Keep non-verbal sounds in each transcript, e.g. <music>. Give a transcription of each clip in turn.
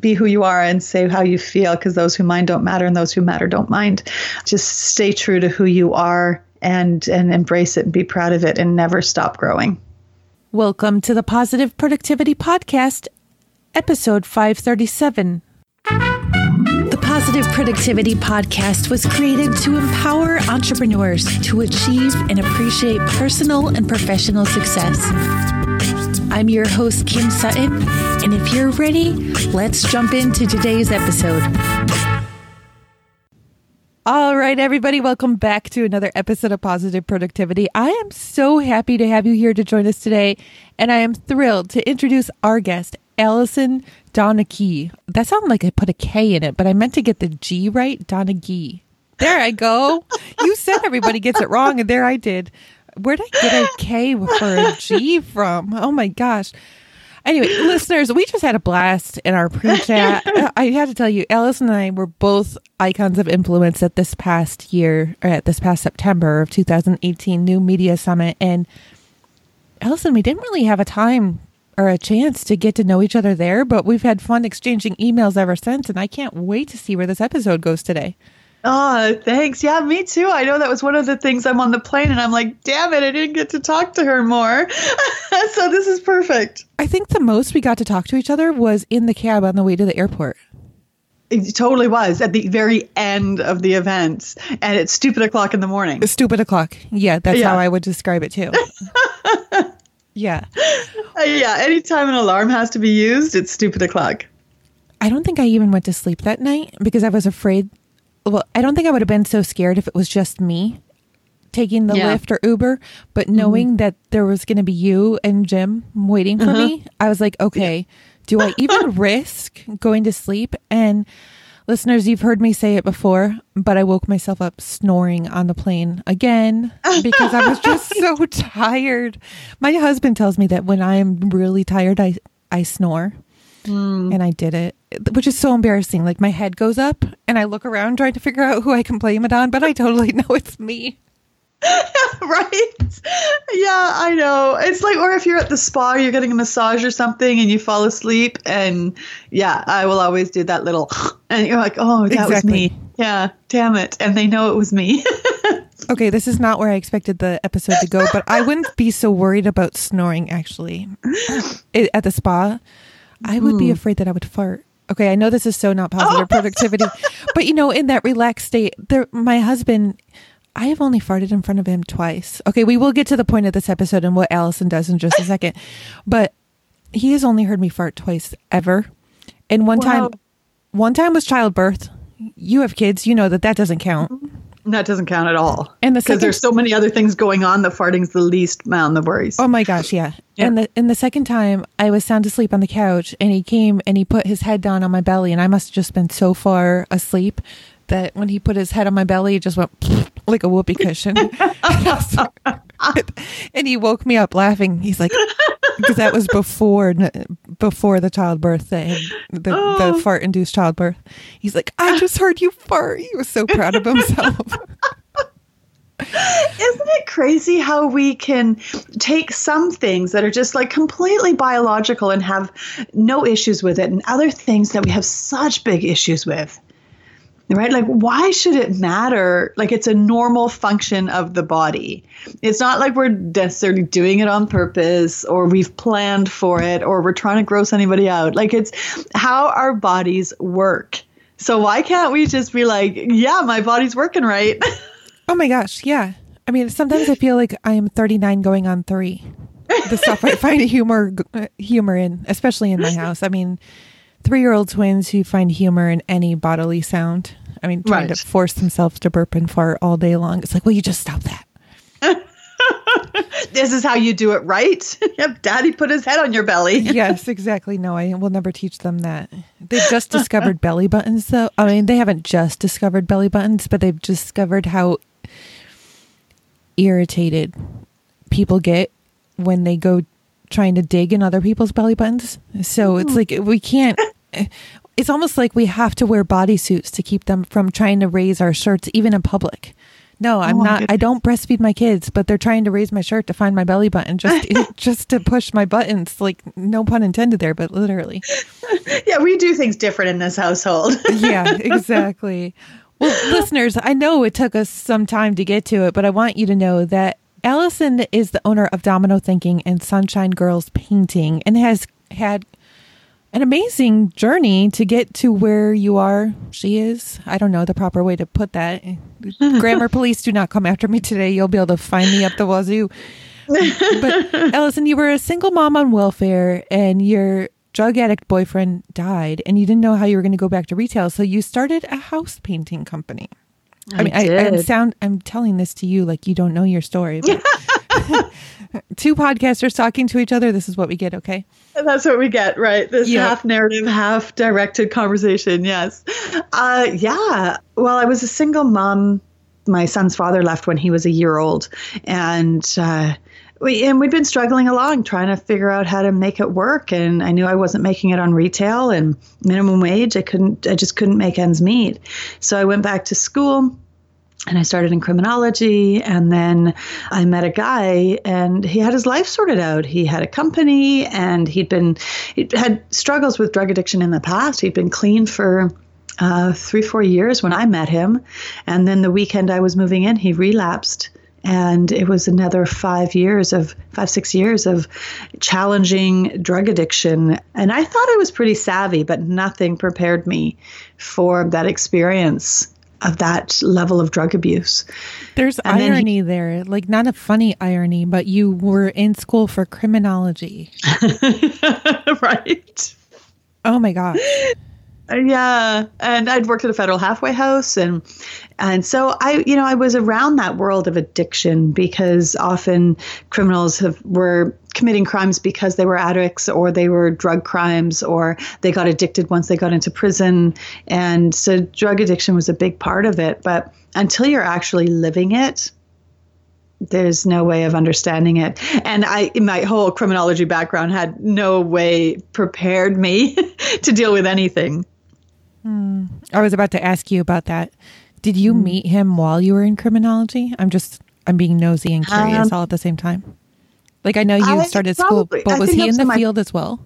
be who you are and say how you feel because those who mind don't matter and those who matter don't mind. Just stay true to who you are and and embrace it and be proud of it and never stop growing. Welcome to the Positive Productivity Podcast, episode 537. The Positive Productivity Podcast was created to empower entrepreneurs to achieve and appreciate personal and professional success. I'm your host, Kim Sutton, and if you're ready, let's jump into today's episode. All right, everybody, welcome back to another episode of Positive Productivity. I am so happy to have you here to join us today, and I am thrilled to introduce our guest, Allison Donaghy. That sounded like I put a K in it, but I meant to get the G right, Donaghy. There I go. you said everybody gets it wrong, and there I did. Where did I get a K for a G from? Oh my gosh. Anyway, listeners, we just had a blast in our pre chat. <laughs> I had to tell you, Alice and I were both icons of influence at this past year, or at this past September of 2018 New Media Summit. And Allison, we didn't really have a time or a chance to get to know each other there, but we've had fun exchanging emails ever since. And I can't wait to see where this episode goes today. Oh, thanks. Yeah, me too. I know that was one of the things I'm on the plane and I'm like, damn it, I didn't get to talk to her more. <laughs> so this is perfect. I think the most we got to talk to each other was in the cab on the way to the airport. It totally was at the very end of the event and it's stupid o'clock in the morning. Stupid o'clock. Yeah, that's yeah. how I would describe it too. <laughs> yeah. Uh, yeah, anytime an alarm has to be used, it's stupid o'clock. I don't think I even went to sleep that night because I was afraid well, I don't think I would have been so scared if it was just me taking the yeah. Lyft or Uber, but mm-hmm. knowing mm-hmm. that there was going to be you and Jim waiting for uh-huh. me, I was like, okay, do I even <laughs> risk going to sleep? And listeners, you've heard me say it before, but I woke myself up snoring on the plane again because I was just <laughs> so tired. My husband tells me that when I'm really tired, I I snore. Mm. And I did it, which is so embarrassing. Like my head goes up and I look around trying to figure out who I can blame it on, but I totally <laughs> know it's me. <laughs> right? Yeah, I know. It's like, or if you're at the spa, you're getting a massage or something and you fall asleep. And yeah, I will always do that little, <laughs> and you're like, oh, that exactly. was me. Yeah, damn it. And they know it was me. okay, this is not where I expected the episode to go, but I wouldn't be so worried about snoring actually at the spa I would be afraid that I would fart. Okay, I know this is so not positive productivity, <laughs> but you know, in that relaxed state, there, my husband, I have only farted in front of him twice. Okay, we will get to the point of this episode and what Allison does in just a second, but he has only heard me fart twice ever. And one wow. time, one time was childbirth. You have kids, you know that that doesn't count. Mm-hmm. That doesn't count at all. And the because there's so many other things going on, the farting's the least amount of worries. Oh my gosh, yeah. yeah. And the and the second time, I was sound asleep on the couch, and he came and he put his head down on my belly, and I must have just been so far asleep that when he put his head on my belly, it just went <laughs> like a whoopee cushion. <laughs> <laughs> and he woke me up laughing. He's like, because that was before before the childbirth thing, the, oh. the fart induced childbirth. He's like, I just heard you fart. He was so proud of himself. <laughs> <laughs> Isn't it crazy how we can take some things that are just like completely biological and have no issues with it, and other things that we have such big issues with? Right? Like, why should it matter? Like, it's a normal function of the body. It's not like we're necessarily doing it on purpose or we've planned for it or we're trying to gross anybody out. Like, it's how our bodies work. So, why can't we just be like, yeah, my body's working right? <laughs> oh my gosh. Yeah. I mean, sometimes I feel like I am 39 going on three. The stuff I find humor uh, humor in, especially in my house. I mean, three year old twins who find humor in any bodily sound. I mean, trying right. to force themselves to burp and fart all day long. It's like, well, you just stop that? <laughs> this is how you do it right. <laughs> yep, daddy put his head on your belly. <laughs> yes, exactly. No, I will never teach them that. They've just discovered belly buttons, though. I mean, they haven't just discovered belly buttons, but they've discovered how irritated people get when they go trying to dig in other people's belly buttons. So it's like we can't it's almost like we have to wear bodysuits to keep them from trying to raise our shirts even in public No, I'm Oh, not. I don't breastfeed my kids, but they're trying to raise my shirt to find my belly button just <laughs> just to push my buttons. Like no pun intended there, but literally. <laughs> Yeah, we do things different in this household. <laughs> Yeah, exactly. Well, listeners, I know it took us some time to get to it, but I want you to know that Allison is the owner of Domino Thinking and Sunshine Girls Painting and has had an amazing journey to get to where you are. She is. I don't know the proper way to put that. <laughs> Grammar police do not come after me today. You'll be able to find me up the wazoo. But <laughs> Allison, you were a single mom on welfare and your drug addict boyfriend died and you didn't know how you were going to go back to retail. So you started a house painting company. I, I mean, I, I'm sound. I'm telling this to you like you don't know your story. But <laughs> two podcasters talking to each other. This is what we get. Okay. That's what we get, right? This Yeah. half narrative, half directed conversation. Yes. Uh, yeah. Well, I was a single mom. My son's father left when he was a year old, and uh, we and we'd been struggling along trying to figure out how to make it work. And I knew I wasn't making it on retail and minimum wage. I couldn't. I just couldn't make ends meet. So I went back to school and I started in criminology. And then I met a guy, and he had his life sorted out. He had a company, and he'd been he'd had struggles with drug addiction in the past. He'd been clean for uh, three, four years when I met him, and then the weekend I was moving in, he relapsed. And it was another five years of five, six years of challenging drug addiction. And I thought I was pretty savvy, but nothing prepared me for that experience of that level of drug abuse. There's And then he- irony there, like not a funny irony, but you were in school for criminology. <laughs> right. Oh my gosh. Uh, yeah, and I'd worked at a federal halfway house, and and so I, you know, I was around that world of addiction because often criminals have were committing crimes because they were addicts or they were drug crimes or they got addicted once they got into prison, and so drug addiction was a big part of it. But until you're actually living it, there's no way of understanding it. And I, my whole criminology background had no way prepared me <laughs> to deal with anything. I was about to ask you about that. Did you Hmm. meet him while you were in criminology? I'm just I'm being nosy and curious Um, all at the same time. Like I know you I- started school, but was he in the my- field as well?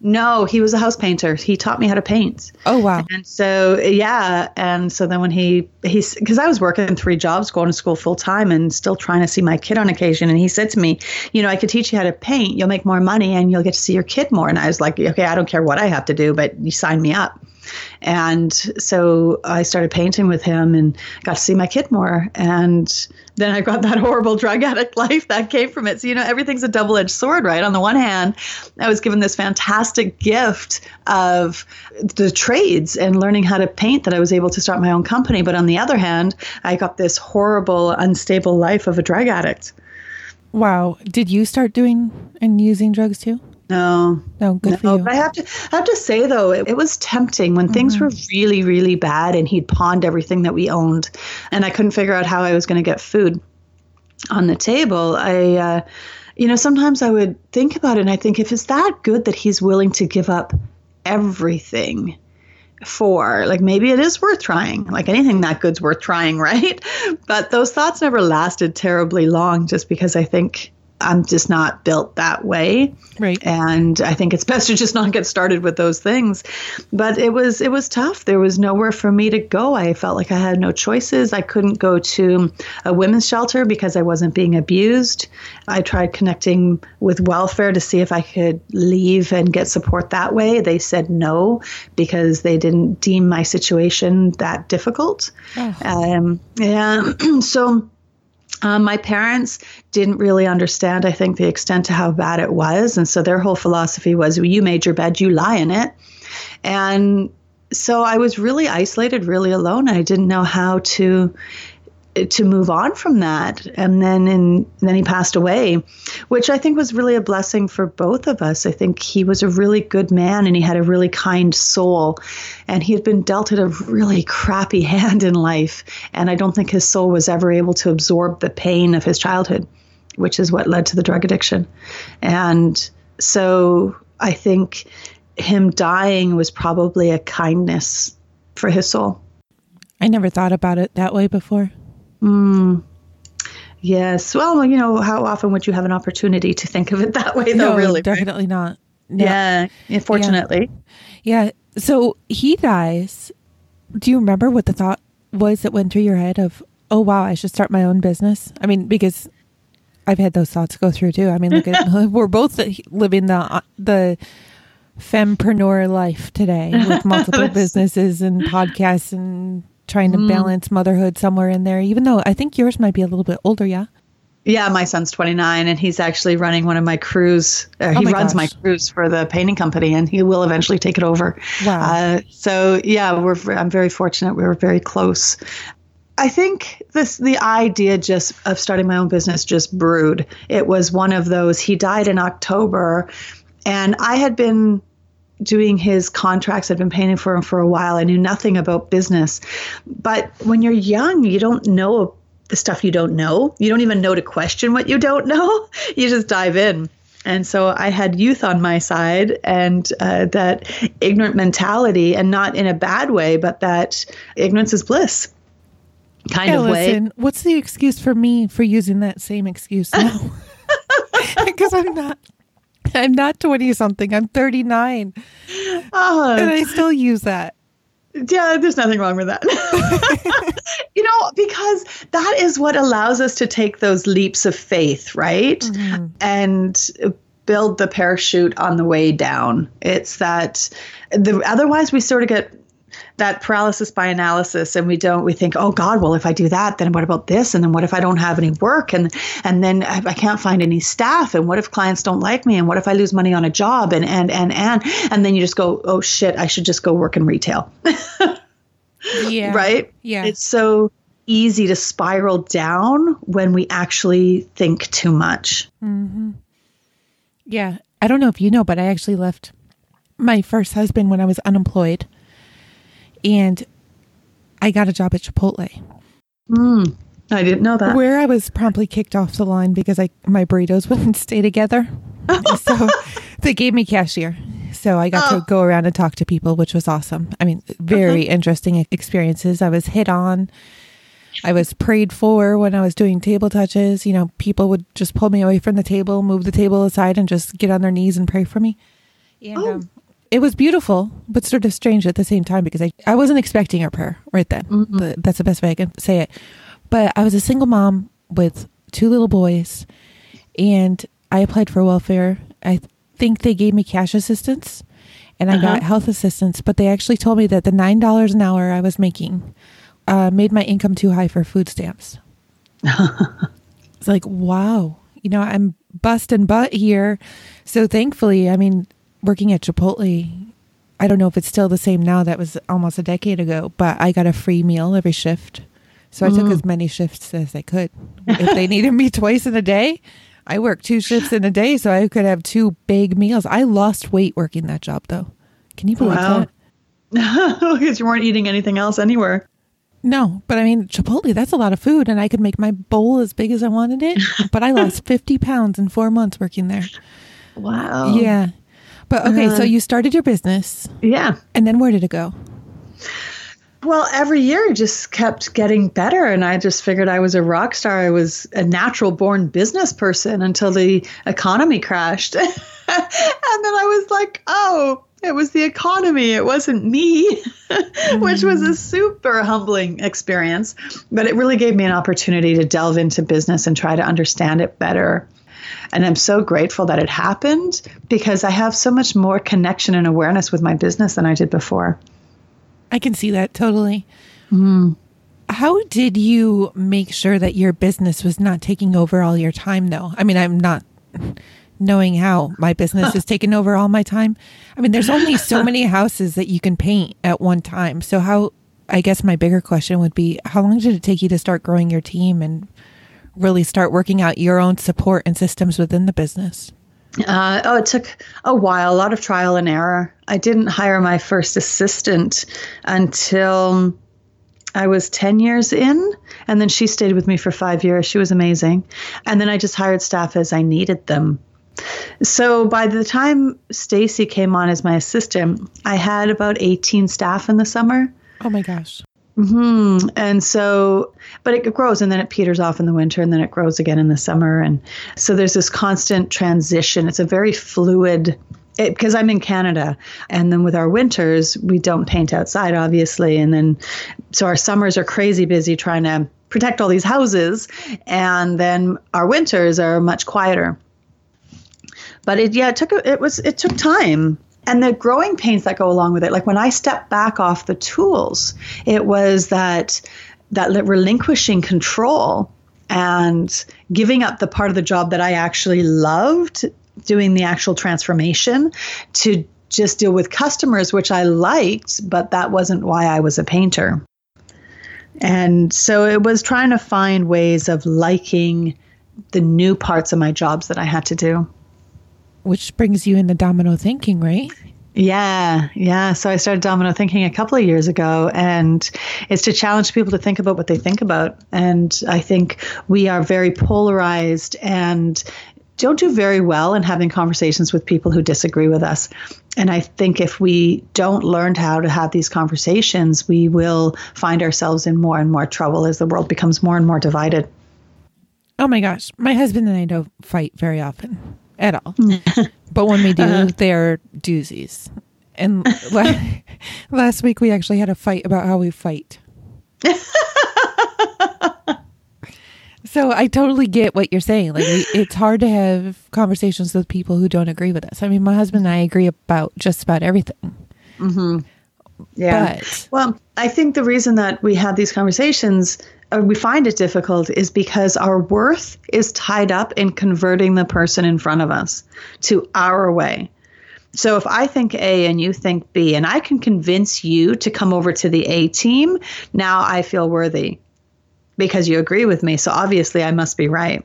No, he was a house painter. He taught me how to paint. Oh wow. And so, yeah. And so then when he, he's, because I was working three jobs, going to school full time and still trying to see my kid on occasion. And he said to me, you know, I could teach you how to paint. You'll make more money and you'll get to see your kid more. And I was like, okay, I don't care what I have to do, but you sign me up. And so I started painting with him and got to see my kid more. And then I got that <laughs> horrible drug addict life that came from it. So, you know, everything's a double edged sword, right? On the one hand, I was given this fantastic gift of the trades and learning how to paint that I was able to start my own company. But on the other hand, I got this horrible, unstable life of a drug addict. Wow. Did you start doing and using drugs too? No, No, good for No, you. but I have to I have to say though, it, it was tempting when things were really, really bad and he'd pawned everything that we owned and I couldn't figure out how I was gonna get food on the table. I uh, you know, sometimes I would think about it and I think if it's that good that he's willing to give up everything for like maybe it is worth trying like anything that good's worth trying <laughs> right but those thoughts never lasted terribly long just because i think i'm just not built that way Right. and I think it's <laughs> best to just not get started with those things. But it was it was tough. There was nowhere for me to go. I felt like I had no choices. I couldn't go to a women's shelter because I wasn't being abused. I tried connecting with welfare to see if I could leave and get support that way. They said no because they didn't deem my situation that difficult. Um, yeah, <clears throat> so. Um, my parents didn't really understand, I think, the extent to how bad it was. And so their whole philosophy was well, you made your bed, you lie in it. And so I was really isolated, really alone. I didn't know how to to move on from that. And then in, then he passed away, which I think was really a blessing for both of us. I think he was a really good man and he had a really kind soul. And he had been dealt a really crappy <laughs> hand in life. And I don't think his soul was ever able to absorb the pain of his childhood, which is what led to the drug addiction. And so I think him dying was probably a kindness for his soul. I never thought about it that way before. Mm. Yes. Well, you know, how often would you have an opportunity to think of it that way, though, no, really? definitely not. No. Yeah, unfortunately. Yeah. yeah. So he dies. Do you remember what the thought was that went through your head of, oh, wow, I should start my own business? I mean, because I've had those thoughts go through too. I mean, look at, <laughs> <laughs> we're both living the, the, fempreneur life today with multiple <laughs> businesses and podcasts and trying to mm. balance motherhood somewhere in there, even though I think yours might be a little bit older, yeah? Yeah, my son's 29 and he's actually running one of my crews. Uh, oh he my runs gosh. my crews for the painting company and he will eventually take it over. Wow. Uh, so, yeah, we're I'm very fortunate. We were very close. I think this the idea just of starting my own business just brewed. It was one of those he died in October and I had been doing his contracts. I'd been painting for him for a while. I knew nothing about business. But when you're young, you don't know the stuff you don't know. You don't even know to question what you don't know. <laughs> You just dive in. And so I had youth on my side and uh, that ignorant mentality, and not in a bad way, but that ignorance is bliss kind yeah, of listen, way. What's the excuse for me for using that same excuse now? <laughs> <laughs> Because I'm not <laughs> I'm not 20 something. I'm 39. Uh, and I still use that. Yeah, there's nothing wrong with that. <laughs> you know, because that is what allows us to take those leaps of faith, right? Mm-hmm. And build the parachute on the way down. It's that the otherwise we sort of get that paralysis by analysis and we don't we think oh god well if i do that then what about this? And then what if i don't have any work? And and then i, I can't find any staff? And what if clients don't like me? And what if i lose money on a job? And and and and and then you just go oh shit i should just go work in retail. <laughs> Yeah. Right? Yeah. It's so easy to spiral down when we actually think too much. Mm-hmm. yeah. I don't know if you know but i actually left my first husband when i was unemployed and I got a job at Chipotle. Mm, I didn't know that. Where I was promptly kicked off the line because I my burritos <laughs> wouldn't stay together. so <laughs> they gave me cashier. So I got oh. to go around and talk to people, which was awesome. I mean, very uh-huh. interesting experiences. I was hit on. I was prayed for when I was doing table touches. You know, people would just pull me away from the table, move the table aside, and just get on their knees and pray for me. And oh. um, it was beautiful, but sort of strange at the same time because I, I wasn't expecting a prayer right then. Mm-hmm. That's the best way I can say it. But I was a single mom with two little boys, and I applied for welfare. I think they gave me cash assistance and I uh-huh. got health assistance, but they actually told me that the $9 an hour I was making uh, made my income too high for food stamps. <laughs> it's like, wow, you know, I'm busting butt here. So thankfully, I mean, working at Chipotle, I don't know if it's still the same now. That was almost a decade ago, but I got a free meal every shift. So I mm. took as many shifts as I could. if they needed me <laughs> twice in a day, I worked two shifts in a day so I could have two big meals. I lost weight working that job though. Can you believe wow. that? <laughs> because you weren't eating anything else anywhere. No, but I mean, Chipotle, that's a lot of food, and I could make my bowl as big as I wanted it. <laughs> But I lost 50 pounds in four months working there. Wow. Yeah. But okay, uh, so you started your business. Yeah. And then where did it go? Well, every year just kept getting better. And I just figured I was a rock star. I was a natural born business person until the economy crashed. <laughs> and then I was like, oh, it was the economy. It wasn't me, <laughs> which was a super humbling experience. But it really gave me an opportunity to delve into business and try to understand it better. And I'm so grateful that it happened because I have so much more connection and awareness with my business than I did before. I can see that totally. Mm. How did you make sure that your business was not taking over all your time, though? I mean, I'm not knowing how my business is <laughs> taking over all my time. I mean, there's only so many <laughs> houses that you can paint at one time. So, how, I guess my bigger question would be how long did it take you to start growing your team and really start working out your own support and systems within the business? Uh, oh, it took a while, a lot of trial and error. I didn't hire my first assistant until I was 10 years in, and then she stayed with me for five years. She was amazing. And then I just hired staff as I needed them. So by the time Stacy came on as my assistant, I had about 18 staff in the summer. Oh my gosh. Mm-hmm. And so, but it grows and then it peters off in the winter and then it grows again in the summer. And so there's this constant transition. It's a very fluid because I'm in Canada, and then with our winters, we don't paint outside, obviously, and then so our summers are crazy busy trying to protect all these houses, and then our winters are much quieter. But it yeah, it took it was it took time and the growing pains that go along with it like when i stepped back off the tools it was that that relinquishing control and giving up the part of the job that i actually loved doing the actual transformation to just deal with customers which i liked but that wasn't why i was a painter. And so it was trying to find ways of liking the new parts of my jobs that i had to do which brings you into domino thinking, right? Yeah, yeah. So I started domino thinking a couple of years ago, and it's to challenge people to think about what they think about. And I think we are very polarized and don't do very well in having conversations with people who disagree with us. And I think if we don't learn how to have these conversations, we will find ourselves in more and more trouble as the world becomes more and more divided. Oh my gosh. My husband and I don't fight very often at all. <laughs> but when we do, uh-huh. they're doozies. And <laughs> <laughs> last week we actually had a fight about how we fight. so I totally get what you're saying. Like we, it's hard to have conversations with people who don't agree with us. I mean, my husband and I agree about just about everything. Mm-hmm. Yeah. But, well, I think the reason that we have these conversations Uh, we find it difficult is because our worth is tied up in converting the person in front of us to our way. So if I think A and you think B, and I can convince you to come over to the A team, now I feel worthy because you agree with me. So obviously I must be right.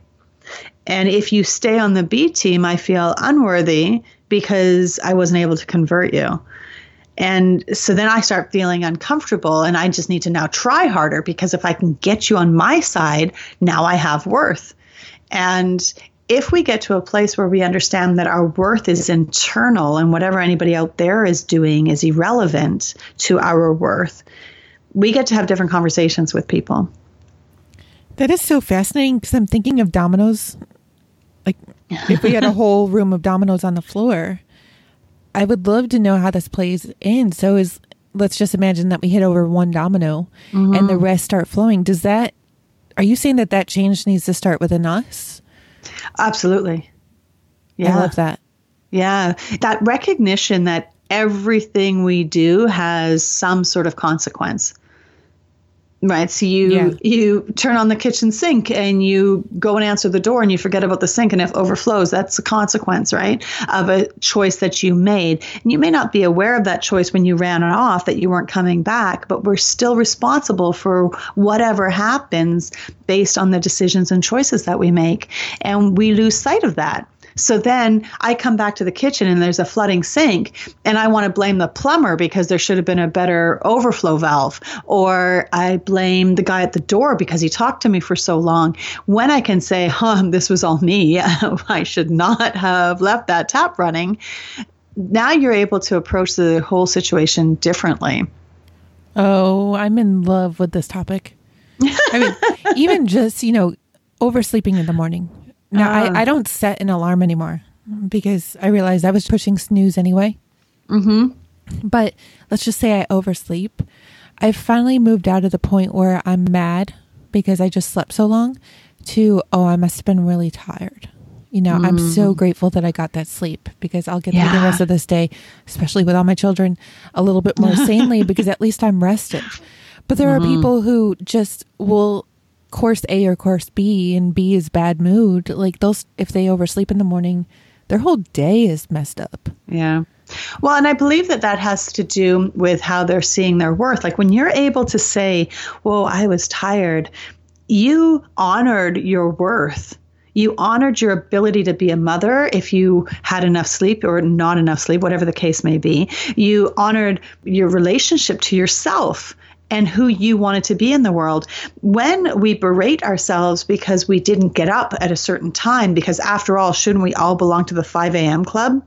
And if you stay on the B team, I feel unworthy because I wasn't able to convert you. And so then I start feeling uncomfortable and I just need to now try harder because if I can get you on my side, now I have worth. And if we get to a place where we understand that our worth is internal and whatever anybody out there is doing is irrelevant to our worth, we get to have different conversations with people. That is so fascinating because I'm thinking of dominoes. Like, if we had a <laughs> whole room of dominoes on the floor, I would love to know how this plays in. So is let's just imagine that we hit over one domino mm-hmm. and the rest start flowing. Does that are you saying that that change needs to start within us? Absolutely. Yeah. I love that. Yeah. That recognition that everything we do has some sort of consequence right so you yeah. you turn on the kitchen sink and you go and answer the door and you forget about the sink and it overflows. That's a consequence right of a choice that you made. And you may not be aware of that choice when you ran it off that you weren't coming back but we're still responsible for whatever happens based on the decisions and choices that we make. And we lose sight of that so then I come back to the kitchen and there's a flooding sink, and I want to blame the plumber because there should have been a better overflow valve, or I blame the guy at the door because he talked to me for so long. When I can say, <laughs> huh, this was all me, <laughs> I should not have left that tap running. Now you're able to approach the whole situation differently. Oh, I'm in love with this topic. I mean, <laughs> even just, you know, oversleeping in the morning. No, uh, I, I don't set an alarm anymore because I realized I was pushing snooze anyway. Mm-hmm. But let's just say I oversleep. I've finally moved out of the point where I'm mad because I just slept so long to, oh, I must have been really tired. You know, mm. I'm so mm. grateful that I got that sleep because I'll get yeah. through the rest of this day, especially with all my children, a little bit more <laughs> sanely because at least I'm rested. But there mm-hmm. are people who just will course A or course B and B is bad mood, like those if they oversleep in the morning, their whole day is messed up. Yeah. Well, and I believe that that has to do with how they're seeing their worth. Like when you're able to say, "Whoa, I was tired," you honored your worth. You honored your ability to be a mother if you had enough sleep or not enough sleep, whatever the case may be. You honored your relationship to yourself and who you wanted to be in the world. When we berate ourselves because we didn't get up at a certain time, because after all, shouldn't we all belong to the 5 a.m. club?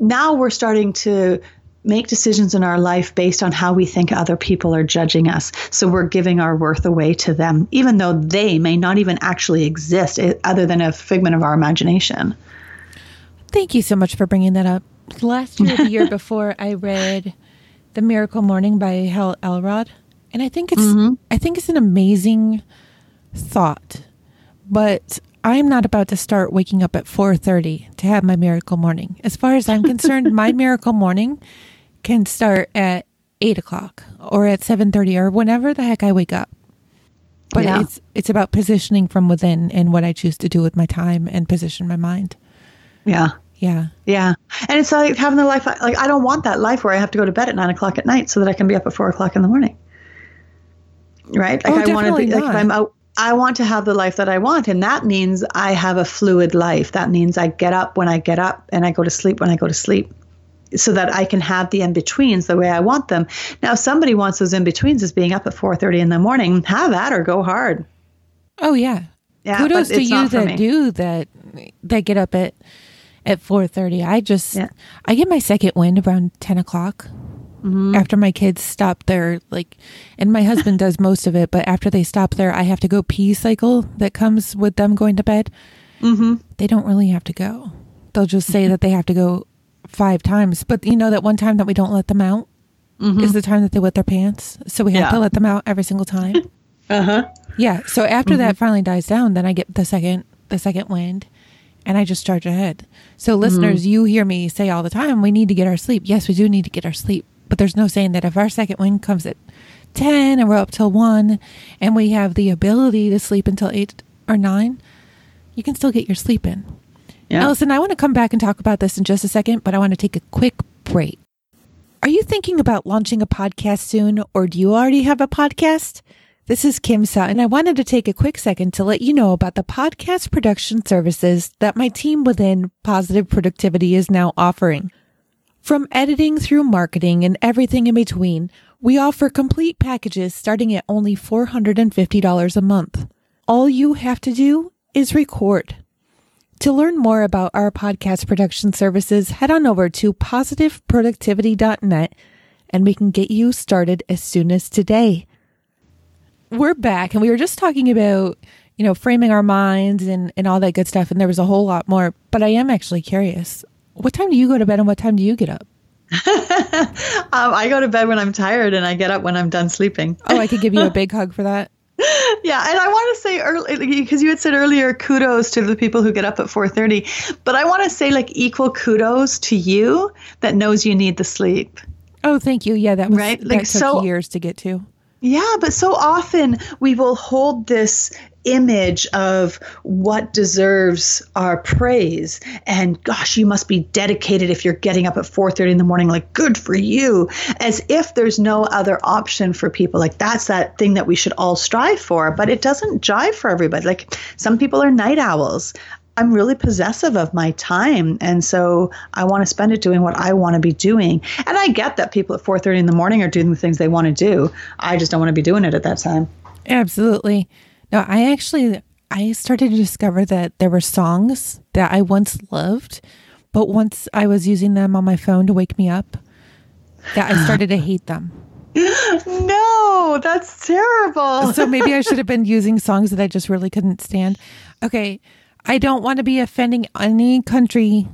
Now we're starting to make decisions in our life based on how we think other people are judging us. So we're giving our worth away to them, even though they may not even actually exist eh, other than a figment of our imagination. Thank you so much for bringing that up. Last year, the year <laughs> before, I read "The Miracle Morning" by Hal Elrod, and I think it's mm-hmm. I think it's an amazing thought. But I'm not about to start waking up at 4:30 to have my miracle morning. As far as I'm <laughs> concerned, my miracle morning can start at eight o'clock or at 7:30 or whenever the heck I wake up. But yeah. it's it's about positioning from within and what I choose to do with my time and position my mind. Yeah. Yeah. Yeah. And it's like having the life, like, I don't want that life where I have to go to bed at nine o'clock at night so that I can be up at four o'clock in the morning. Right. Like, oh, I want to be, like, if I'm out, I want to have the life that I want. And that means I have a fluid life. That means I get up when I get up and I go to sleep when I go to sleep so that I can have the in-betweens the way I want them. Now, if somebody wants those in-betweens as being up at 4.30 in the morning, have at or go hard. Oh, yeah. Yeah, Kudos to you that me. do that, that get up at at 4.30 i just yeah. i get my second wind around 10 o'clock mm-hmm. after my kids stop their like and my husband does most of it but after they stop there i have to go pee cycle that comes with them going to bed mm-hmm. they don't really have to go they'll just say that they have to go five times but you know that one time that we don't let them out mm-hmm. is the time that they wet their pants so we have yeah. to let them out every single time <laughs> uh-huh yeah so after that mm-hmm. finally dies down then i get the second the second wind and I just charge ahead. So, listeners, mm-hmm. you hear me say all the time, we need to get our sleep. Yes, we do need to get our sleep, but there's no saying that if our second wind comes at 10 and we're up till 1 and we have the ability to sleep until 8 or 9, you can still get your sleep in. Yeah. Allison, I want to come back and talk about this in just a second, but I want to take a quick break. Are you thinking about launching a podcast soon, or do you already have a podcast? This is Kim Sutton, and I wanted to take a quick second to let you know about the podcast production services that my team within Positive Productivity is now offering. From editing through marketing and everything in between, we offer complete packages starting at only $450 a month. All you have to do is record. To learn more about our podcast production services, head on over to positiveproductivity.net and we can get you started as soon as today we're back and we were just talking about you know framing our minds and and all that good stuff and there was a whole lot more but i am actually curious what time do you go to bed and what time do you get up? <laughs> Um, i go to bed when i'm tired and i get up when i'm done sleeping. Oh i could give you a <laughs> big hug for that? Yeah and i want to say early because you had said earlier kudos to the people who get up at 4.30 but i want to say like equal kudos to you that knows you need the sleep. Oh thank you. Yeah that was right? like that took so years to get to. Yeah, but so often we will hold this image of what deserves our praise and gosh you must be dedicated if you're getting up at 4:30 in the morning like good for you as if there's no other option for people like that's that thing that we should all strive for but it doesn't jive for everybody like some people are night owls I'm really possessive of my time, and so I want to spend it doing what I want to be doing. And I get that people at 4:30 in the morning are doing the things they want to do. I just don't want to be doing it at that time. Absolutely. No, I actually I started to discover that there were songs that I once loved, but once I was using them on my phone to wake me up, that I started to hate them. <laughs> No, that's terrible. so maybe I should have been using songs that I just really couldn't stand. Okay, I don't want to be offending any country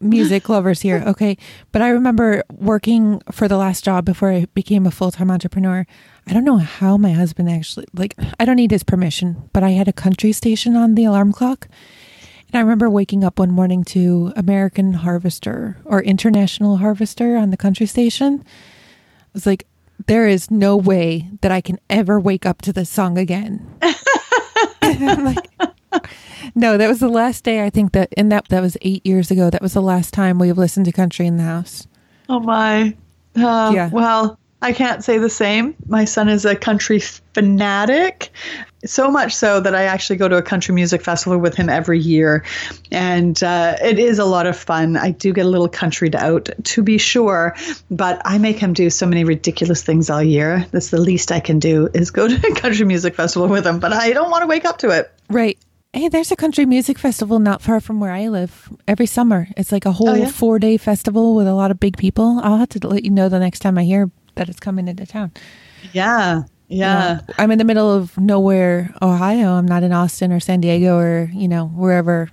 music <laughs> lovers here, okay? But I remember working for the last job before I became a full time entrepreneur. I don't know how my husband actually, like, I don't need his permission, but I had a country station on the alarm clock. And I remember waking up one morning to American Harvester or International Harvester on the country station. I was like, there is no way that I can ever wake up to this song again. <laughs> I'm like, no, that was the last day. I think that in that that was eight years ago. That was the last time we've listened to country in the house. Oh my. Uh, yeah. Well, I can't say the same. My son is a country fanatic, so much so that I actually go to a country music festival with him every year. And uh, it is a lot of fun. I do get a little country out, to be sure, but I make him do so many ridiculous things all year. That's the least I can do is go <laughs> to a country music festival with him, but I don't want to wake up to it. Right. Hey, there's a country music festival not far from where I live every summer. It's like a whole Oh, yeah? four day festival with a lot of big people. I'll have to let you know the next time I hear that it's coming into town. Yeah. Yeah. You know, I'm in the middle of nowhere, Ohio. I'm not in Austin or San Diego or, you know, wherever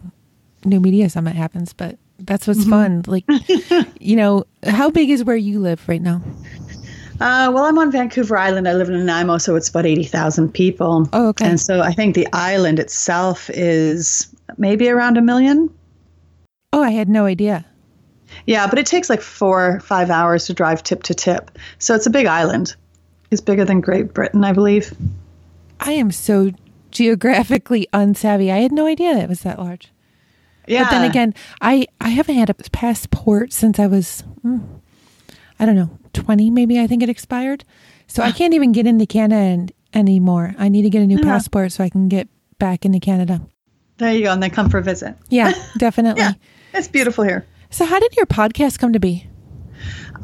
New Media Summit happens, but that's what's fun. Like, <laughs> you know, how big is where you live right now? Uh, well, I'm on Vancouver Island. I live in Nanaimo, so it's about 80,000 people. Oh, okay. And so I think the island itself is maybe around a million. Oh, I had no idea. Yeah, but it takes like four, five hours to drive tip to tip. So it's a big island. It's bigger than Great Britain, I believe. I am so geographically unsavvy. I had no idea it was that large. Yeah. But then again, I I haven't had a passport since I was mm, I don't know, 20 maybe I think it expired. So I can't even get into Canada anymore. I need to get a new Yeah. passport so I can get back into Canada. there you go. And then come for a visit. Yeah, <laughs> definitely. Yeah. It's beautiful here. So how did your podcast come to be?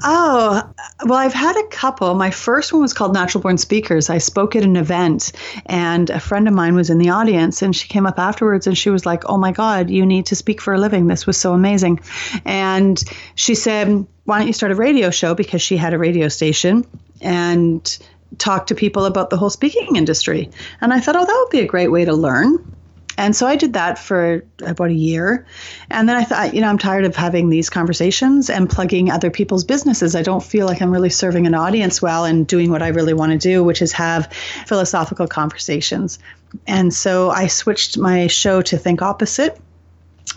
Oh, well, I've had a couple. My first one was called Natural Born Speakers. I spoke at an event, and a friend of mine was in the audience, and she came up afterwards and she was like, Oh my God, you need to speak for a living. This was so amazing. And she said, Why don't you start a radio show? Because she had a radio station and talk to people about the whole speaking industry. And I thought, Oh, that would be a great way to learn. And so I did that for about a year. And then I thought, you know, I'm tired of having these conversations and plugging other people's businesses. I don't feel like I'm really serving an audience well and doing what I really want to do, which is have philosophical conversations. And so I switched my show to Think Opposite.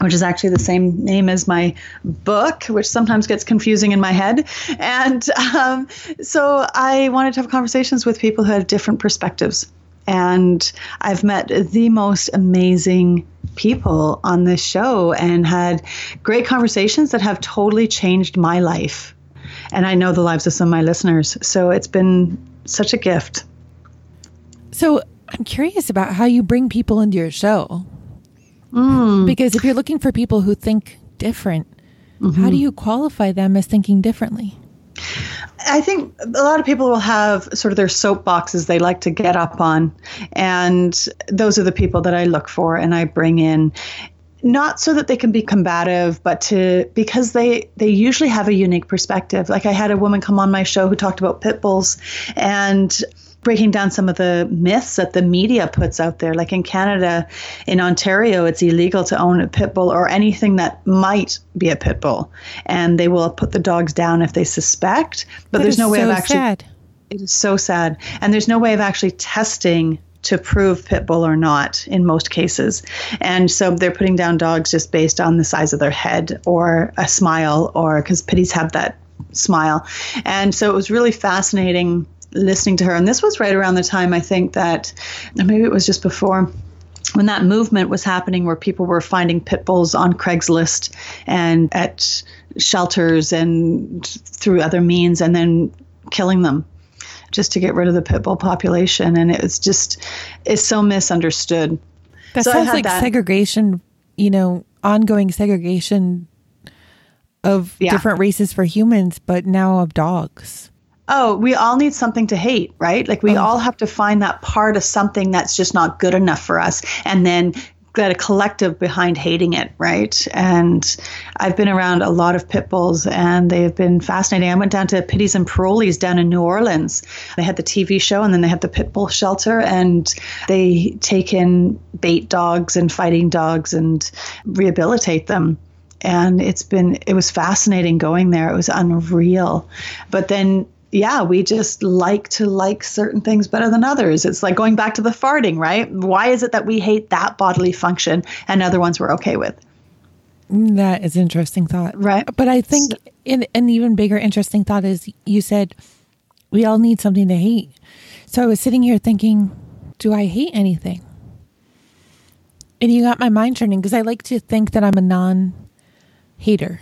Which is actually the same name as my book, which sometimes gets confusing in my head. And um, so I wanted to have conversations with people who have different perspectives and I've met the most amazing people on this show and had great conversations that have totally changed my life. And I know the lives of some of my listeners. So it's been such a gift. So I'm curious about how you bring people into your show. Mm. Because if you're looking for people who think different, how do you qualify them as thinking differently? I think a lot of people will have sort of their soapboxes they like to get up on. And those are the people that I look for and I bring in. Not so that they can be combative, but to because they they usually have a unique perspective. Like I had a woman come on my show who talked about pit bulls and breaking down some of the myths that the media puts out there. Like in Canada, in Ontario, it's illegal to own a pit bull or anything that might be a pit bull, and they will put the dogs down if they suspect. But That there's no way so of actually. sad. It is so sad, and there's no way of actually testing to prove pit bull or not in most cases. And so they're putting down dogs just based on the size of their head or a smile, or because pitties have that smile. And so it was really fascinating listening to her. And this was right around the time I think that, maybe it was just before. When that movement was happening, where people were finding pit bulls on Craigslist and at shelters and through other means, and then killing them just to get rid of the pit bull population. And it's just, it's so misunderstood. That So sounds like that. segregation, you know, ongoing segregation of Yeah. different races for humans, but now of dogs. Oh, we all need something to hate, right? Like we oh. all have to find that part of something that's just not good enough for us and then get a collective behind hating it, right? And I've been around a lot of pit bulls and they have been fascinating. I went down to Pitties and Parolees down in New Orleans. They had the TV show and then they had the pit bull shelter and they take in bait dogs and fighting dogs and rehabilitate them and it's been it was fascinating going there it was unreal but then yeah we just like to like certain things better than others it's like going back to the farting right why is it that we hate that bodily function and other ones we're okay with That is an interesting thought. Right. But I think in, an even bigger interesting thought is you said we all need something to hate. So I was sitting here thinking, do I hate anything? And you got my mind turning because I like to think that I'm a non hater.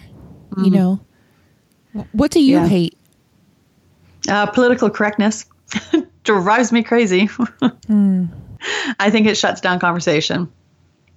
You know? What do you Mm-hmm. Yeah. hate? Uh, political correctness <laughs> drives me crazy <laughs> i think it shuts down conversation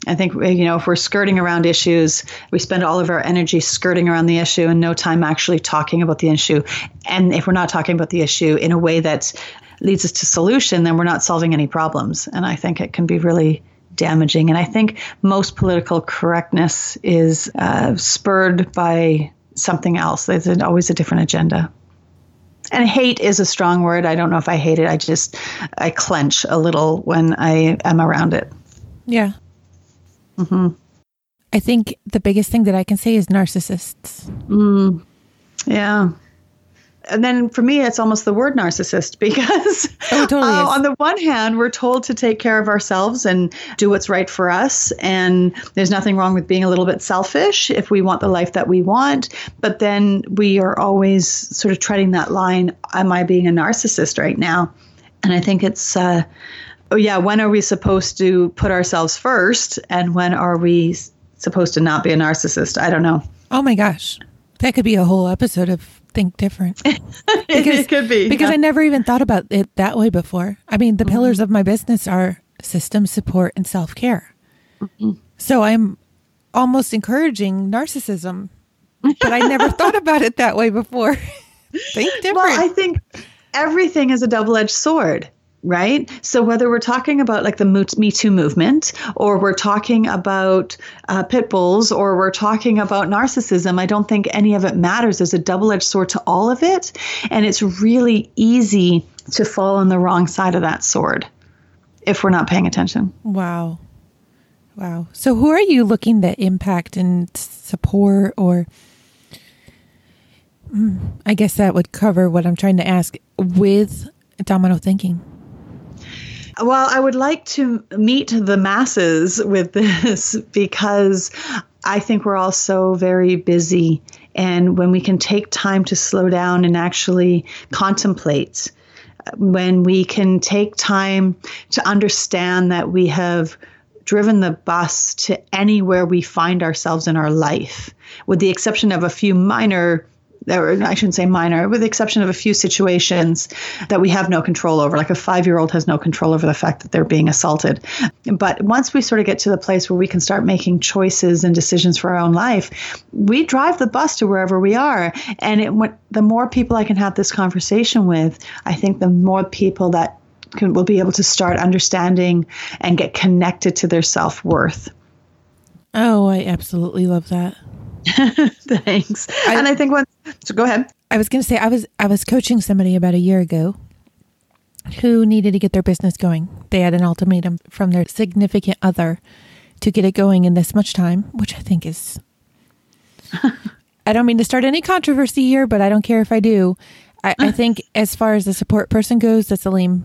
I think you know if we're skirting around issues, we spend all of our energy skirting around the issue and no time actually talking about the issue. And if we're not talking about the issue in a way that leads us to solution, then we're not solving any problems. And I think it can be really damaging. And I think most political correctness is uh, spurred by something else. There's always a different agenda. And hate is a strong word. I don't know if I hate it. I just I clench a little when I am around it. Yeah. hmm I think the biggest thing that I can say is narcissists. Mm. Yeah. And then for me, it's almost the word narcissist <laughs> because Oh, totally uh, on the one hand, we're told to take care of ourselves and do what's right for us. And there's nothing wrong with being a little bit selfish if we want the life that we want. But then we are always sort of treading that line Am I being a narcissist right now? And I think it's, uh, oh, yeah, when are we supposed to put ourselves first? And when are we supposed to not be a narcissist? I don't know. Oh my gosh. That could be a whole episode of Think Different. <laughs> it could be. Because I never even thought about it that way before. I mean, the mm-hmm. pillars of my business are system support and self care. Mm-hmm. So I'm almost encouraging narcissism, <laughs> but I never thought about it that way before. <laughs> Think different. Well, I think everything is a double edged sword, right? So whether we're talking about like the Me Too movement, or we're talking about uh, pit bulls, or we're talking about narcissism, I don't think any of it matters. There's a double edged sword to all of it. And it's really easy to fall on the wrong side of that sword if we're not paying attention. wow. Wow. So who are you looking to impact and support or Mm, I guess that would cover what I'm trying to ask with domino thinking. Well, I would like to meet the masses with this <laughs> because I think we're all so very busy. And when we can take time to slow down and actually contemplate, when we can take time to understand that we have driven the bus to anywhere we find ourselves in our life, with the exception of a few minor or I shouldn't say minor, with the exception of a few situations that we have no control over. Like a five year old has no control over the fact that they're being assaulted. But once we sort of get to the place where we can start making choices and decisions for our own life, we drive the bus to wherever we are. And it, the more people I can have this conversation with, I think the more people that can, will be able to start understanding and get connected to their self worth. Oh, I absolutely love that. <laughs> Thanks. I- and I think once, so go ahead. I was going to say I was I was coaching somebody about a year ago who needed to get their business going. They had an ultimatum from their significant other to get it going in this much time, which I think is <laughs> I don't mean to start any controversy here, but I don't care if I do. I, I <laughs> think as far as the support person goes, that's a lame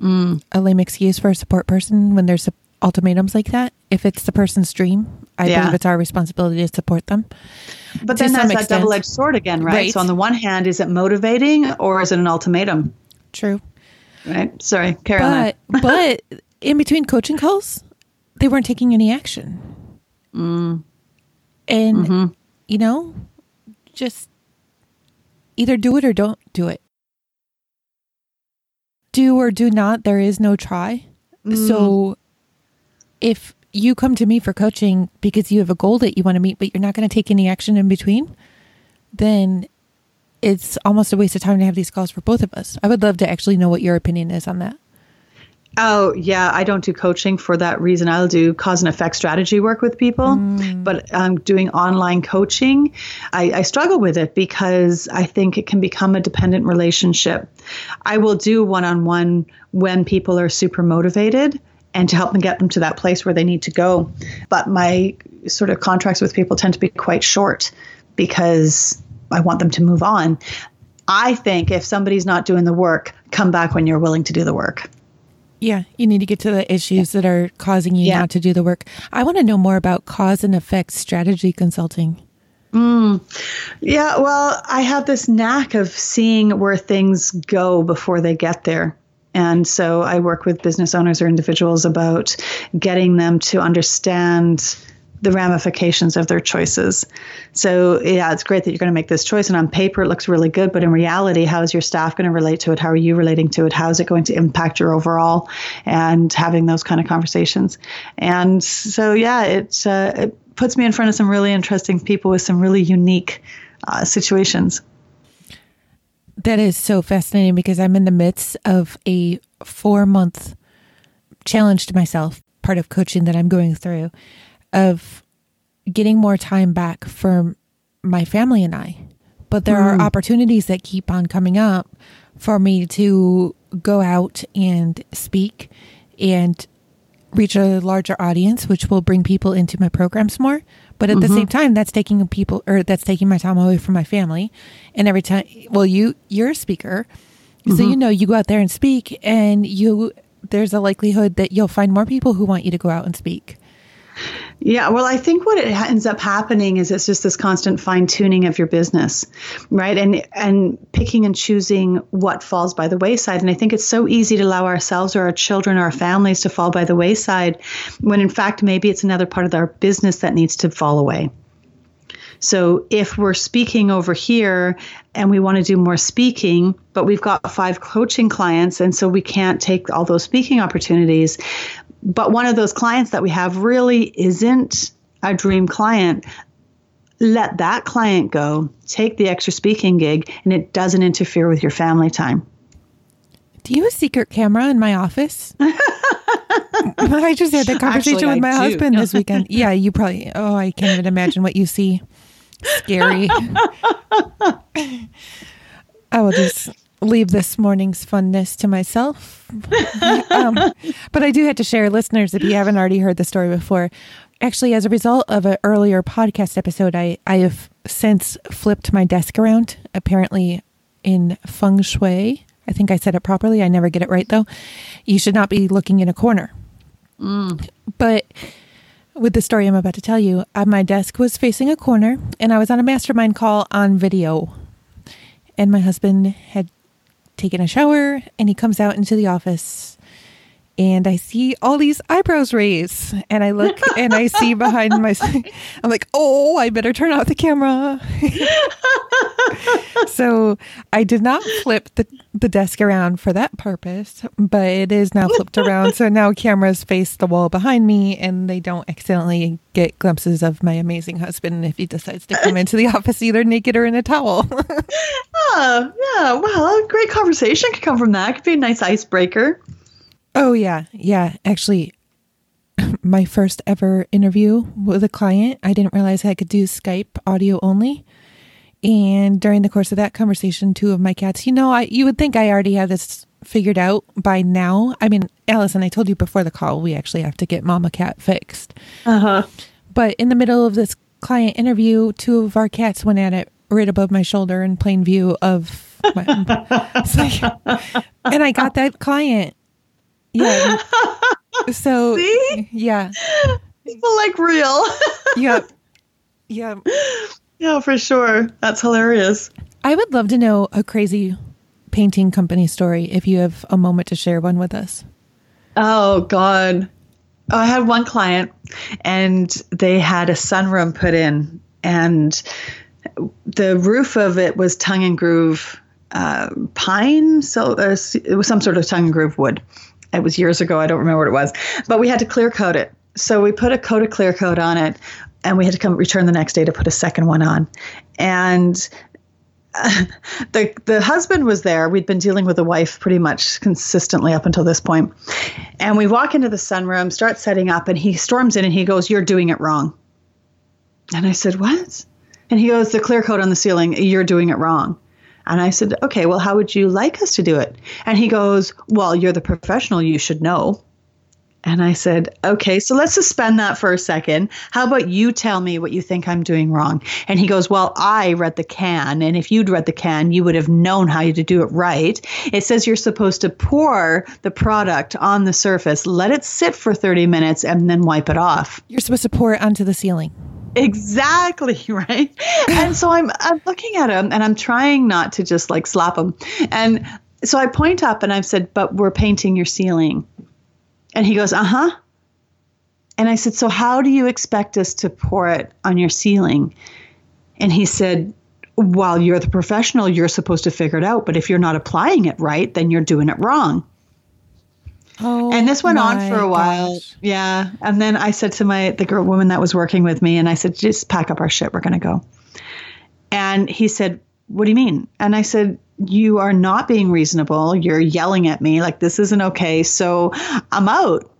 mm. a lame excuse for a support person when there's ultimatums like that. If it's the person's dream, I Yeah. believe it's our responsibility to support them. But then that's that double edged sword again, right? Right. So on the one hand, is it motivating or is it an ultimatum? True. Right? Sorry, carry on. but <laughs> but in between coaching calls, they weren't taking any action. Mm. And Mm-hmm. you know, just either do it or don't do it. Do or do not. There is no try. Mm. So if you come to me for coaching because you have a goal that you want to meet, but you're not going to take any action in between, then it's almost a waste of time to have these calls for both of us. I would love to actually know what your opinion is on that. Oh, yeah. I don't do coaching for that reason. I'll do cause and effect strategy work with people, but um, doing online coaching, I, I struggle with it because I think it can become a dependent relationship. I will do one on one when people are super motivated and to help them get them to that place where they need to go. But my sort of contracts with people tend to be quite short because I want them to move on. I think if somebody's not doing the work, come back when you're willing to do the work. Yeah, you need to get to the issues that are causing you Yeah. not to do the work. I want to know more about cause and effect strategy consulting. Mm. Yeah, well, I have this knack of seeing where things go before they get there. And so I work with business owners or individuals about getting them to understand the ramifications of their choices. So, yeah, it's great that you're going to make this choice. And on paper, it looks really good. But in reality, how is your staff going to relate to it? How are you relating to it? How is it going to impact your overall? And having those kind of conversations. And so, yeah, it, uh, it puts me in front of some really interesting people with some really unique uh, situations. That is so fascinating because I'm in the midst of a four month challenge to myself part of coaching that I'm going through of getting more time back for my family and I. But there are hmm. opportunities that keep on coming up for me to go out and speak and reach a larger audience, which will bring people into my programs more. But at the mm-hmm. same time, that's taking people or that's taking my time away from my family. And every time, well, you you're a speaker, so mm-hmm. you know you go out there and speak, and you there's a likelihood that you'll find more people who want you to go out and speak. Yeah, well, I think what it ends up happening is it's just this constant fine tuning of your business, right? And and picking and choosing what falls by the wayside. And I think it's so easy to allow ourselves or our children or our families to fall by the wayside, when in fact maybe it's another part of our business that needs to fall away. So if we're speaking over here and we want to do more speaking, but we've got five coaching clients, and so we can't take all those speaking opportunities, but one of those clients that we have really isn't a dream client, let that client go, take the extra speaking gig, and it doesn't interfere with your family time. Do you have a secret camera in my office? <laughs> I just had that conversation Actually, with I my do. husband this weekend. <laughs> Yeah, you probably. Oh, I can't even imagine what you see. Scary. <laughs> I will just leave this morning's funness to myself. <laughs> um, but I do have to share, listeners, if you haven't already heard the story before. Actually, as a result of an earlier podcast episode, I, I have since flipped my desk around. Apparently, in feng shui, I think I said it properly. I never get it right though. You should not be looking in a corner. But with the story I'm about to tell you, uh, my desk was facing a corner and I was on a mastermind call on video. And my husband had taken a shower and he comes out into the office and I see all these eyebrows raise, and I look <laughs> and I see behind my I'm like, "Oh, I better turn off the camera." <laughs> so, I did not flip the the desk around for that purpose, but it is now flipped around so now cameras face the wall behind me and they don't accidentally get glimpses of my amazing husband if he decides to come into the office either naked or in a towel. <laughs> Oh, yeah. Well, great conversation could come from that. Could be a nice icebreaker. Oh yeah, yeah. Actually, <laughs> my first ever interview with a client, I didn't realize I could do Skype audio only. And during the course of that conversation, two of my cats, you know, I you would think I already have this figured out by now. I mean, Allison, I told you before the call, we actually have to get Mama Cat fixed. Uh huh. But in the middle of this client interview, two of our cats went at it right above my shoulder in plain view of my. <laughs> like, and I got that client. Yeah. <laughs> So See? yeah, People like real. <laughs> yeah, yeah. yeah, for sure. That's hilarious. I would love to know a crazy painting company story if you have a moment to share one with us. Oh God. Oh, I had one client and they had a sunroom put in and the roof of it was tongue and groove uh, pine. So uh, it was some sort of tongue and groove wood. It was years ago. I don't remember what it was, but we had to clear coat it. So we put a coat of clear coat on it and we had to come return the next day to put a second one on. And <laughs> the the husband was there. We'd been dealing with the wife pretty much consistently up until this point. And we walk into the sunroom, start setting up, and he storms in and he goes, "You're doing it wrong." And I said, "What?" And he goes, "The clear coat on the ceiling. You're doing it wrong." And I said, "Okay, well, how would you like us to do it?" And he goes, "Well, you're the professional. You should know." And I said, okay, so let's suspend that for a second. How about you tell me what you think I'm doing wrong? And he goes, well, I read the can. And if you'd read the can, you would have known how to do it right. It says you're supposed to pour the product on the surface, let it sit for 30 minutes, and then wipe it off. You're supposed to pour it onto the ceiling. Exactly <laughs> right. And so I'm I'm looking at him and I'm trying not to just like slap him. And so I point up and I've said, "But we're painting your ceiling." And he goes, "Uh huh." And I said, "So how do you expect us to pour it on your ceiling?" And he said, "While you're the professional. You're supposed to figure it out. But if you're not applying it right, then you're doing it wrong." Oh, and this oh went on for a while. gosh. Yeah. And then I said to my the girl woman that was working with me, and I said, just pack up our shit. We're gonna go. And he said, What do you mean? And I said, You are not being reasonable. You're yelling at me like this isn't okay. So I'm out.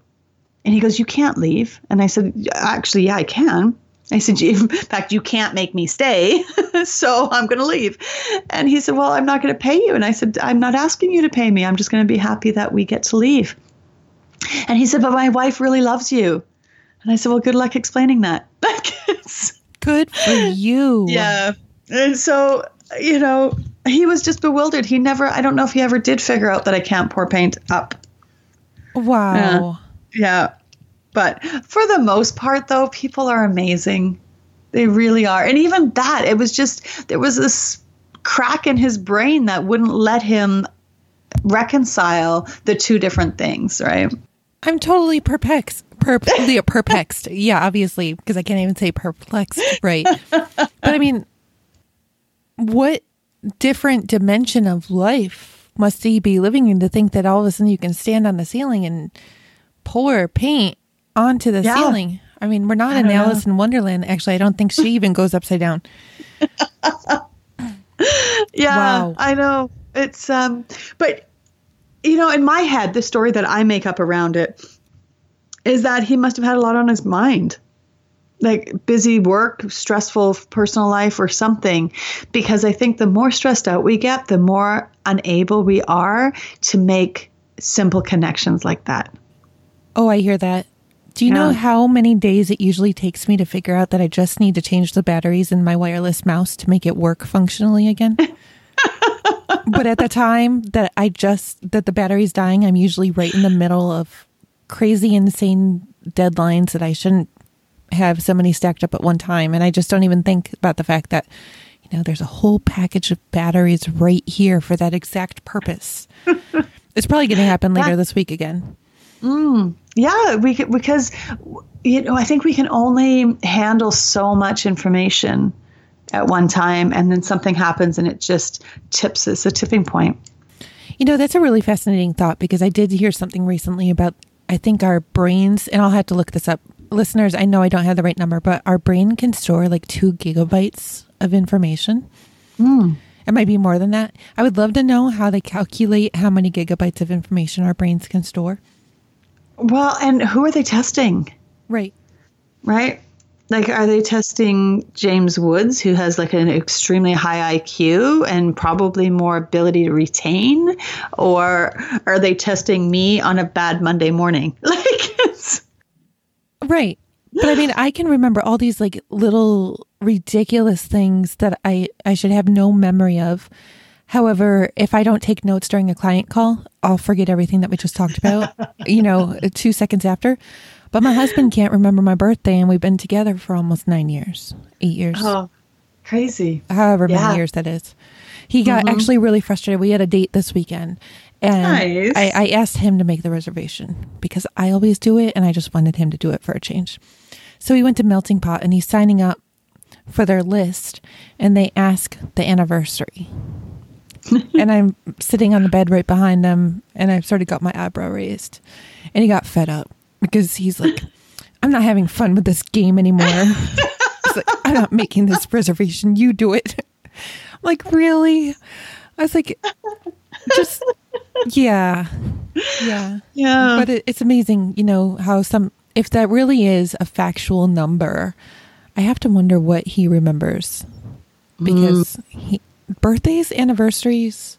And he goes, You can't leave. And I said, Actually, yeah, I can. I said, In fact, you can't make me stay. <laughs> so I'm going to leave. And he said, Well, I'm not going to pay you. And I said, I'm not asking you to pay me. I'm just going to be happy that we get to leave. And he said, But my wife really loves you. And I said, Well, good luck explaining that. <laughs> good for you. Yeah. And so, you know, he was just bewildered. He never, I don't know if he ever did figure out that I can't pour paint up. Wow. Yeah. yeah. But for the most part, though, people are amazing. They really are. And even that, it was just, there was this crack in his brain that wouldn't let him reconcile the two different things, right? I'm totally perplexed. Perp- <laughs> perplexed. Yeah, obviously, because I can't even say perplexed, right? but I mean, what different dimension of life must he be living in to think that all of a sudden you can stand on the ceiling and pour paint onto the yeah. ceiling? I mean, we're not in Alice know. in Wonderland. Actually, I don't think she even goes upside down. <laughs> yeah, wow. I know. It's um but you know, in my head, the story that I make up around it is that he must have had a lot on his mind like busy work, stressful personal life, or something. Because I think the more stressed out we get, the more unable we are to make simple connections like that. Oh, I hear that. Do you yeah. know how many days it usually takes me to figure out that I just need to change the batteries in my wireless mouse to make it work functionally again? <laughs> but at the time that I just that the battery's dying, I'm usually right in the middle of crazy insane deadlines that I shouldn't have so many stacked up at one time. And I just don't even think about the fact that, you know, there's a whole package of batteries right here for that exact purpose. <laughs> it's probably going to happen later this week again. Mm, yeah, we because you know I think we can only handle so much information at one time, and then something happens and it just tips us a tipping point. You know, that's a really fascinating thought because I did hear something recently about I think our brains, and I'll have to look this up listeners, I know I don't have the right number, but our brain can store like two gigabytes of information. Mm. It might be more than that. I would love to know how they calculate how many gigabytes of information our brains can store. Well, and who are they testing? Right. Right? Like, are they testing James Woods, who has like an extremely high IQ and probably more ability to retain? Or are they testing me on a bad Monday morning? <laughs> Like, it's Right. But I mean, I can remember all these like little ridiculous things that I, I should have no memory of. However, if I don't take notes during a client call, I'll forget everything that we just talked about, <laughs> you know, two seconds after. But my husband can't remember my birthday, and we've been together for almost nine years, eight years. Oh, crazy. However yeah. many years that is. He got mm-hmm. actually really frustrated. We had a date this weekend, and nice. I, I asked him to make the reservation because I always do it and I just wanted him to do it for a change. So he went to Melting Pot and he's signing up for their list and they ask the anniversary. <laughs> and I'm sitting on the bed right behind him and I've sort of got my eyebrow raised. And he got fed up because he's like, I'm not having fun with this game anymore. <laughs> like, I'm not making this reservation. You do it. I'm like, really? I was like, just yeah, yeah, yeah. But it, it's amazing, you know, how some if that really is a factual number, I have to wonder what he remembers because mm. he, birthdays, anniversaries,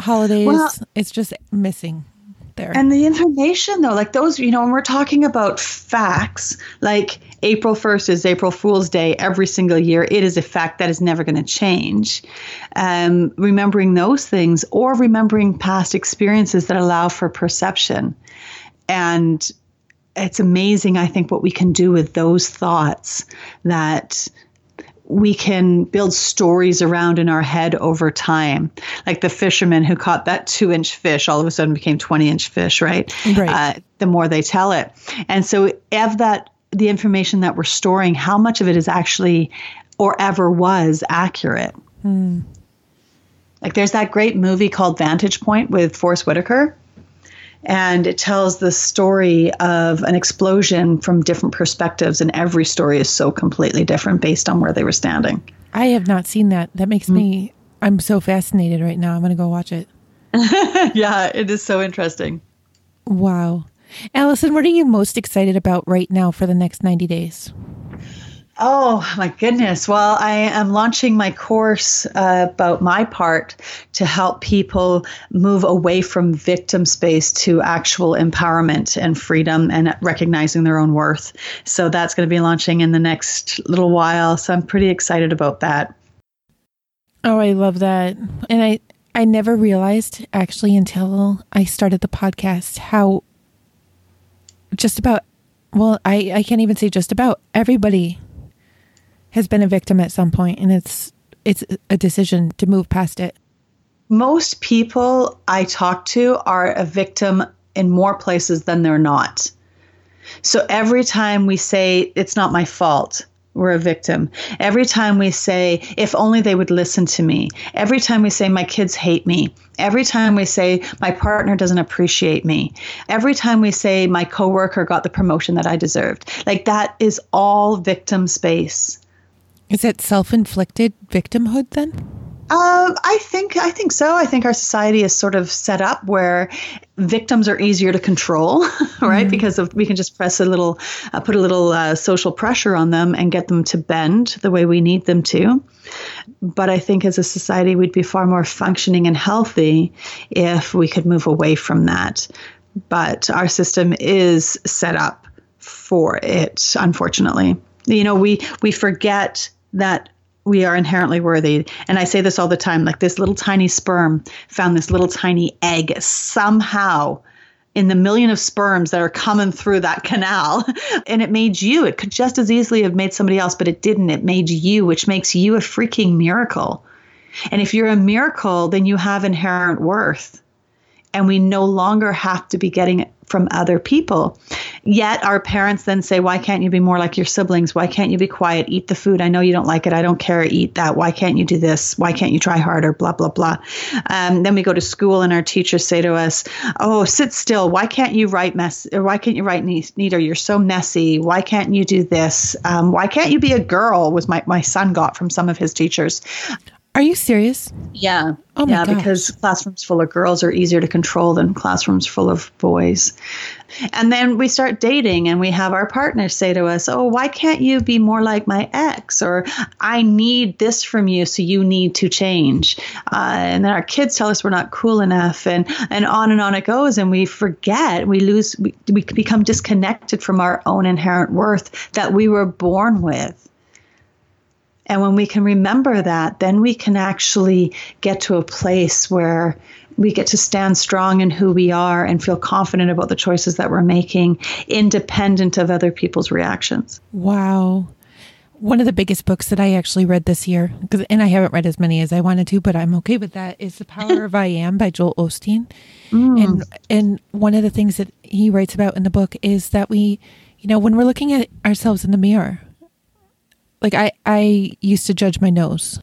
holidays, well, it's just missing there. And the information though, like those, you know, when we're talking about facts, like April 1st is April Fool's Day every single year. It is a fact that is never going to change. Um, remembering those things or remembering past experiences that allow for perception. And it's amazing, I think, what we can do with those thoughts that we can build stories around in our head over time. Like the fisherman who caught that two inch fish all of a sudden became 20 inch fish, right? right. Uh, the more they tell it. And so, if that, the information that we're storing, how much of it is actually or ever was accurate? Hmm. Like there's that great movie called Vantage Point with Forest Whitaker and it tells the story of an explosion from different perspectives and every story is so completely different based on where they were standing. I have not seen that. That makes mm-hmm. me i'm so fascinated right now. I'm going to go watch it. <laughs> Yeah it is so interesting. Wow. Allison, what are you most excited about right now for the next 90 days? Oh my goodness. Well, I am launching my course uh, about my part to help people move away from victim space to actual empowerment and freedom and recognizing their own worth. So that's going to be launching in the next little while. So I'm pretty excited about that. Oh, I love that. And I I never realized actually until I started the podcast how just about well, I I can't even say just about everybody has been a victim at some point and it's it's a decision to move past it. Most people I talk to are a victim in more places than they're not. So every time we say it's not my fault, we're a victim. Every time we say, if only they would listen to me. Every time we say, my kids hate me. Every time we say, my partner doesn't appreciate me. Every time we say, my coworker got the promotion that I deserved. Like that is all victim space. Is it self inflicted victimhood then? Uh, I think I think so. I think our society is sort of set up where victims are easier to control, <laughs> right? Mm-hmm. Because of, we can just press a little, uh, put a little uh, social pressure on them and get them to bend the way we need them to. But I think as a society, we'd be far more functioning and healthy if we could move away from that. But our system is set up for it, unfortunately. You know, we we forget that we are inherently worthy. And I say this all the time like this little tiny sperm found this little tiny egg somehow in the million of sperms that are coming through that canal. <laughs> And it made you. It could just as easily have made somebody else, but it didn't. It made you, which makes you a freaking miracle. And if you're a miracle, then you have inherent worth. And we no longer have to be getting it from other people. Yet our parents then say, Why can't you be more like your siblings? Why can't you be quiet? Eat the food. I know you don't like it. I don't care. Eat that. Why can't you do this? Why can't you try harder? Blah, blah, blah. Um, then we go to school and our teachers say to us, Oh, sit still. Why can't you write mess? Or why can't you write neater? You're so messy. Why can't you do this? Um, why can't you be a girl? Was my, my son got from some of his teachers. Are you serious? Yeah. Oh yeah, gosh. because classrooms full of girls are easier to control than classrooms full of boys. And then we start dating and we have our partners say to us, Oh, why can't you be more like my ex? Or I need this from you, so you need to change. Uh, and then our kids tell us we're not cool enough, and, and on and on it goes. And we forget, we lose, we, we become disconnected from our own inherent worth that we were born with. And when we can remember that, then we can actually get to a place where we get to stand strong in who we are and feel confident about the choices that we're making, independent of other people's reactions. Wow. One of the biggest books that I actually read this year, because and I haven't read as many as I wanted to, but I'm okay with that, is The Power of I Am by Joel Osteen. Mm. And and one of the things that he writes about in the book is that we, you know, when we're looking at ourselves in the mirror, like I, I used to judge my nose.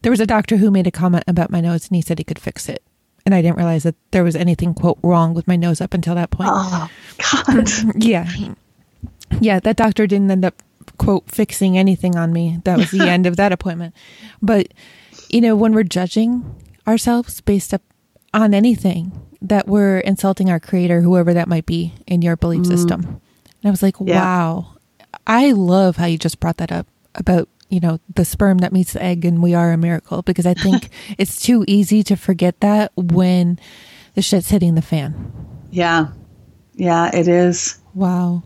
There was a doctor who made a comment about my nose and he said he could fix it. And I didn't realize that there was anything, quote, wrong with my nose up until that point. Oh, God. <laughs> yeah. Yeah, that doctor didn't end up, quote, fixing anything on me. That was the <laughs> end of that appointment. But, you know, when we're judging ourselves based up on anything, that we're insulting our creator, whoever that might be in your belief mm. system. And I was like, yeah. wow, I love how you just brought that up about you know the sperm that meets the egg and we are a miracle because i think <laughs> it's too easy to forget that when the shit's hitting the fan yeah yeah it is wow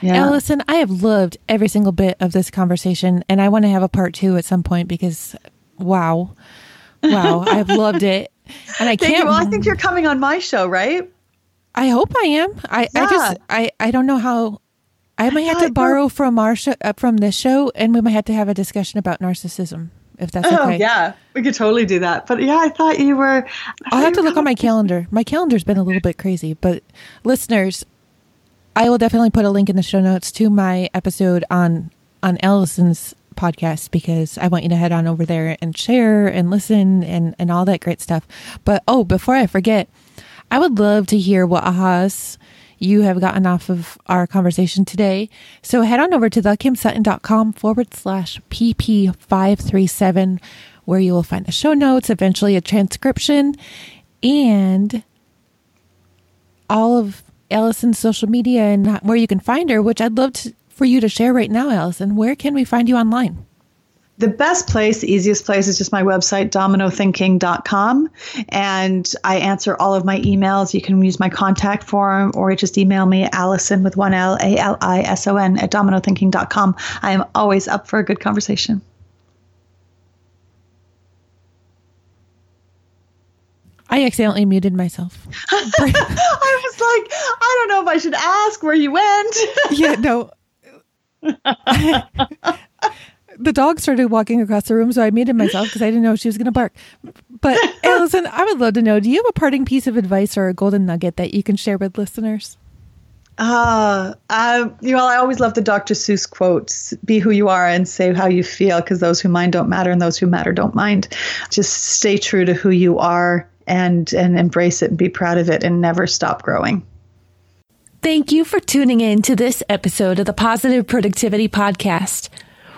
yeah. Allison, I have loved every single bit of this conversation, and I want to have a part two at some point because, wow, wow, I've loved it, and I <laughs> can't. You. Well, I think you're coming on my show, right? I hope I am. I, yeah. I just I I don't know how I might have to borrow from our show, uh, from this show, and we might have to have a discussion about narcissism, if that's oh, okay. Yeah, we could totally do that. But yeah, I thought you were. I'll have to look on my calendar. My calendar's been a little bit crazy, but listeners, I will definitely put a link in the show notes to my episode on on Allison's podcast because I want you to head on over there and share and listen and and all that great stuff. But oh, before I forget, I would love to hear what ahas you have gotten off of our conversation today. So head on over to thekimsutton.com forward slash PP537, where you will find the show notes, eventually a transcription, and all of Allison's social media and where you can find her, which I'd love to, for you to share right now, Allison. Where can we find you online? The best place, the easiest place is just my website, dominothinking.com. And I answer all of my emails. You can use my contact form or just email me, Allison with one L, A L I S O N, at dominothinking.com. I am always up for a good conversation. I accidentally muted myself. <laughs> I was like, I don't know if I should ask where you went. yeah, no. <laughs> the dog started walking across the room, so I muted myself because I didn't know she was going to bark. But <laughs> Allison, I would love to know: Do you have a parting piece of advice or a golden nugget that you can share with listeners? Uh, uh, you know, I always love the Dr. Seuss quotes be who you are and say how you feel, because those who mind don't matter and those who matter don't mind. Just stay true to who you are and, and embrace it and be proud of it and never stop growing. Thank you for tuning in to this episode of the Positive Productivity Podcast.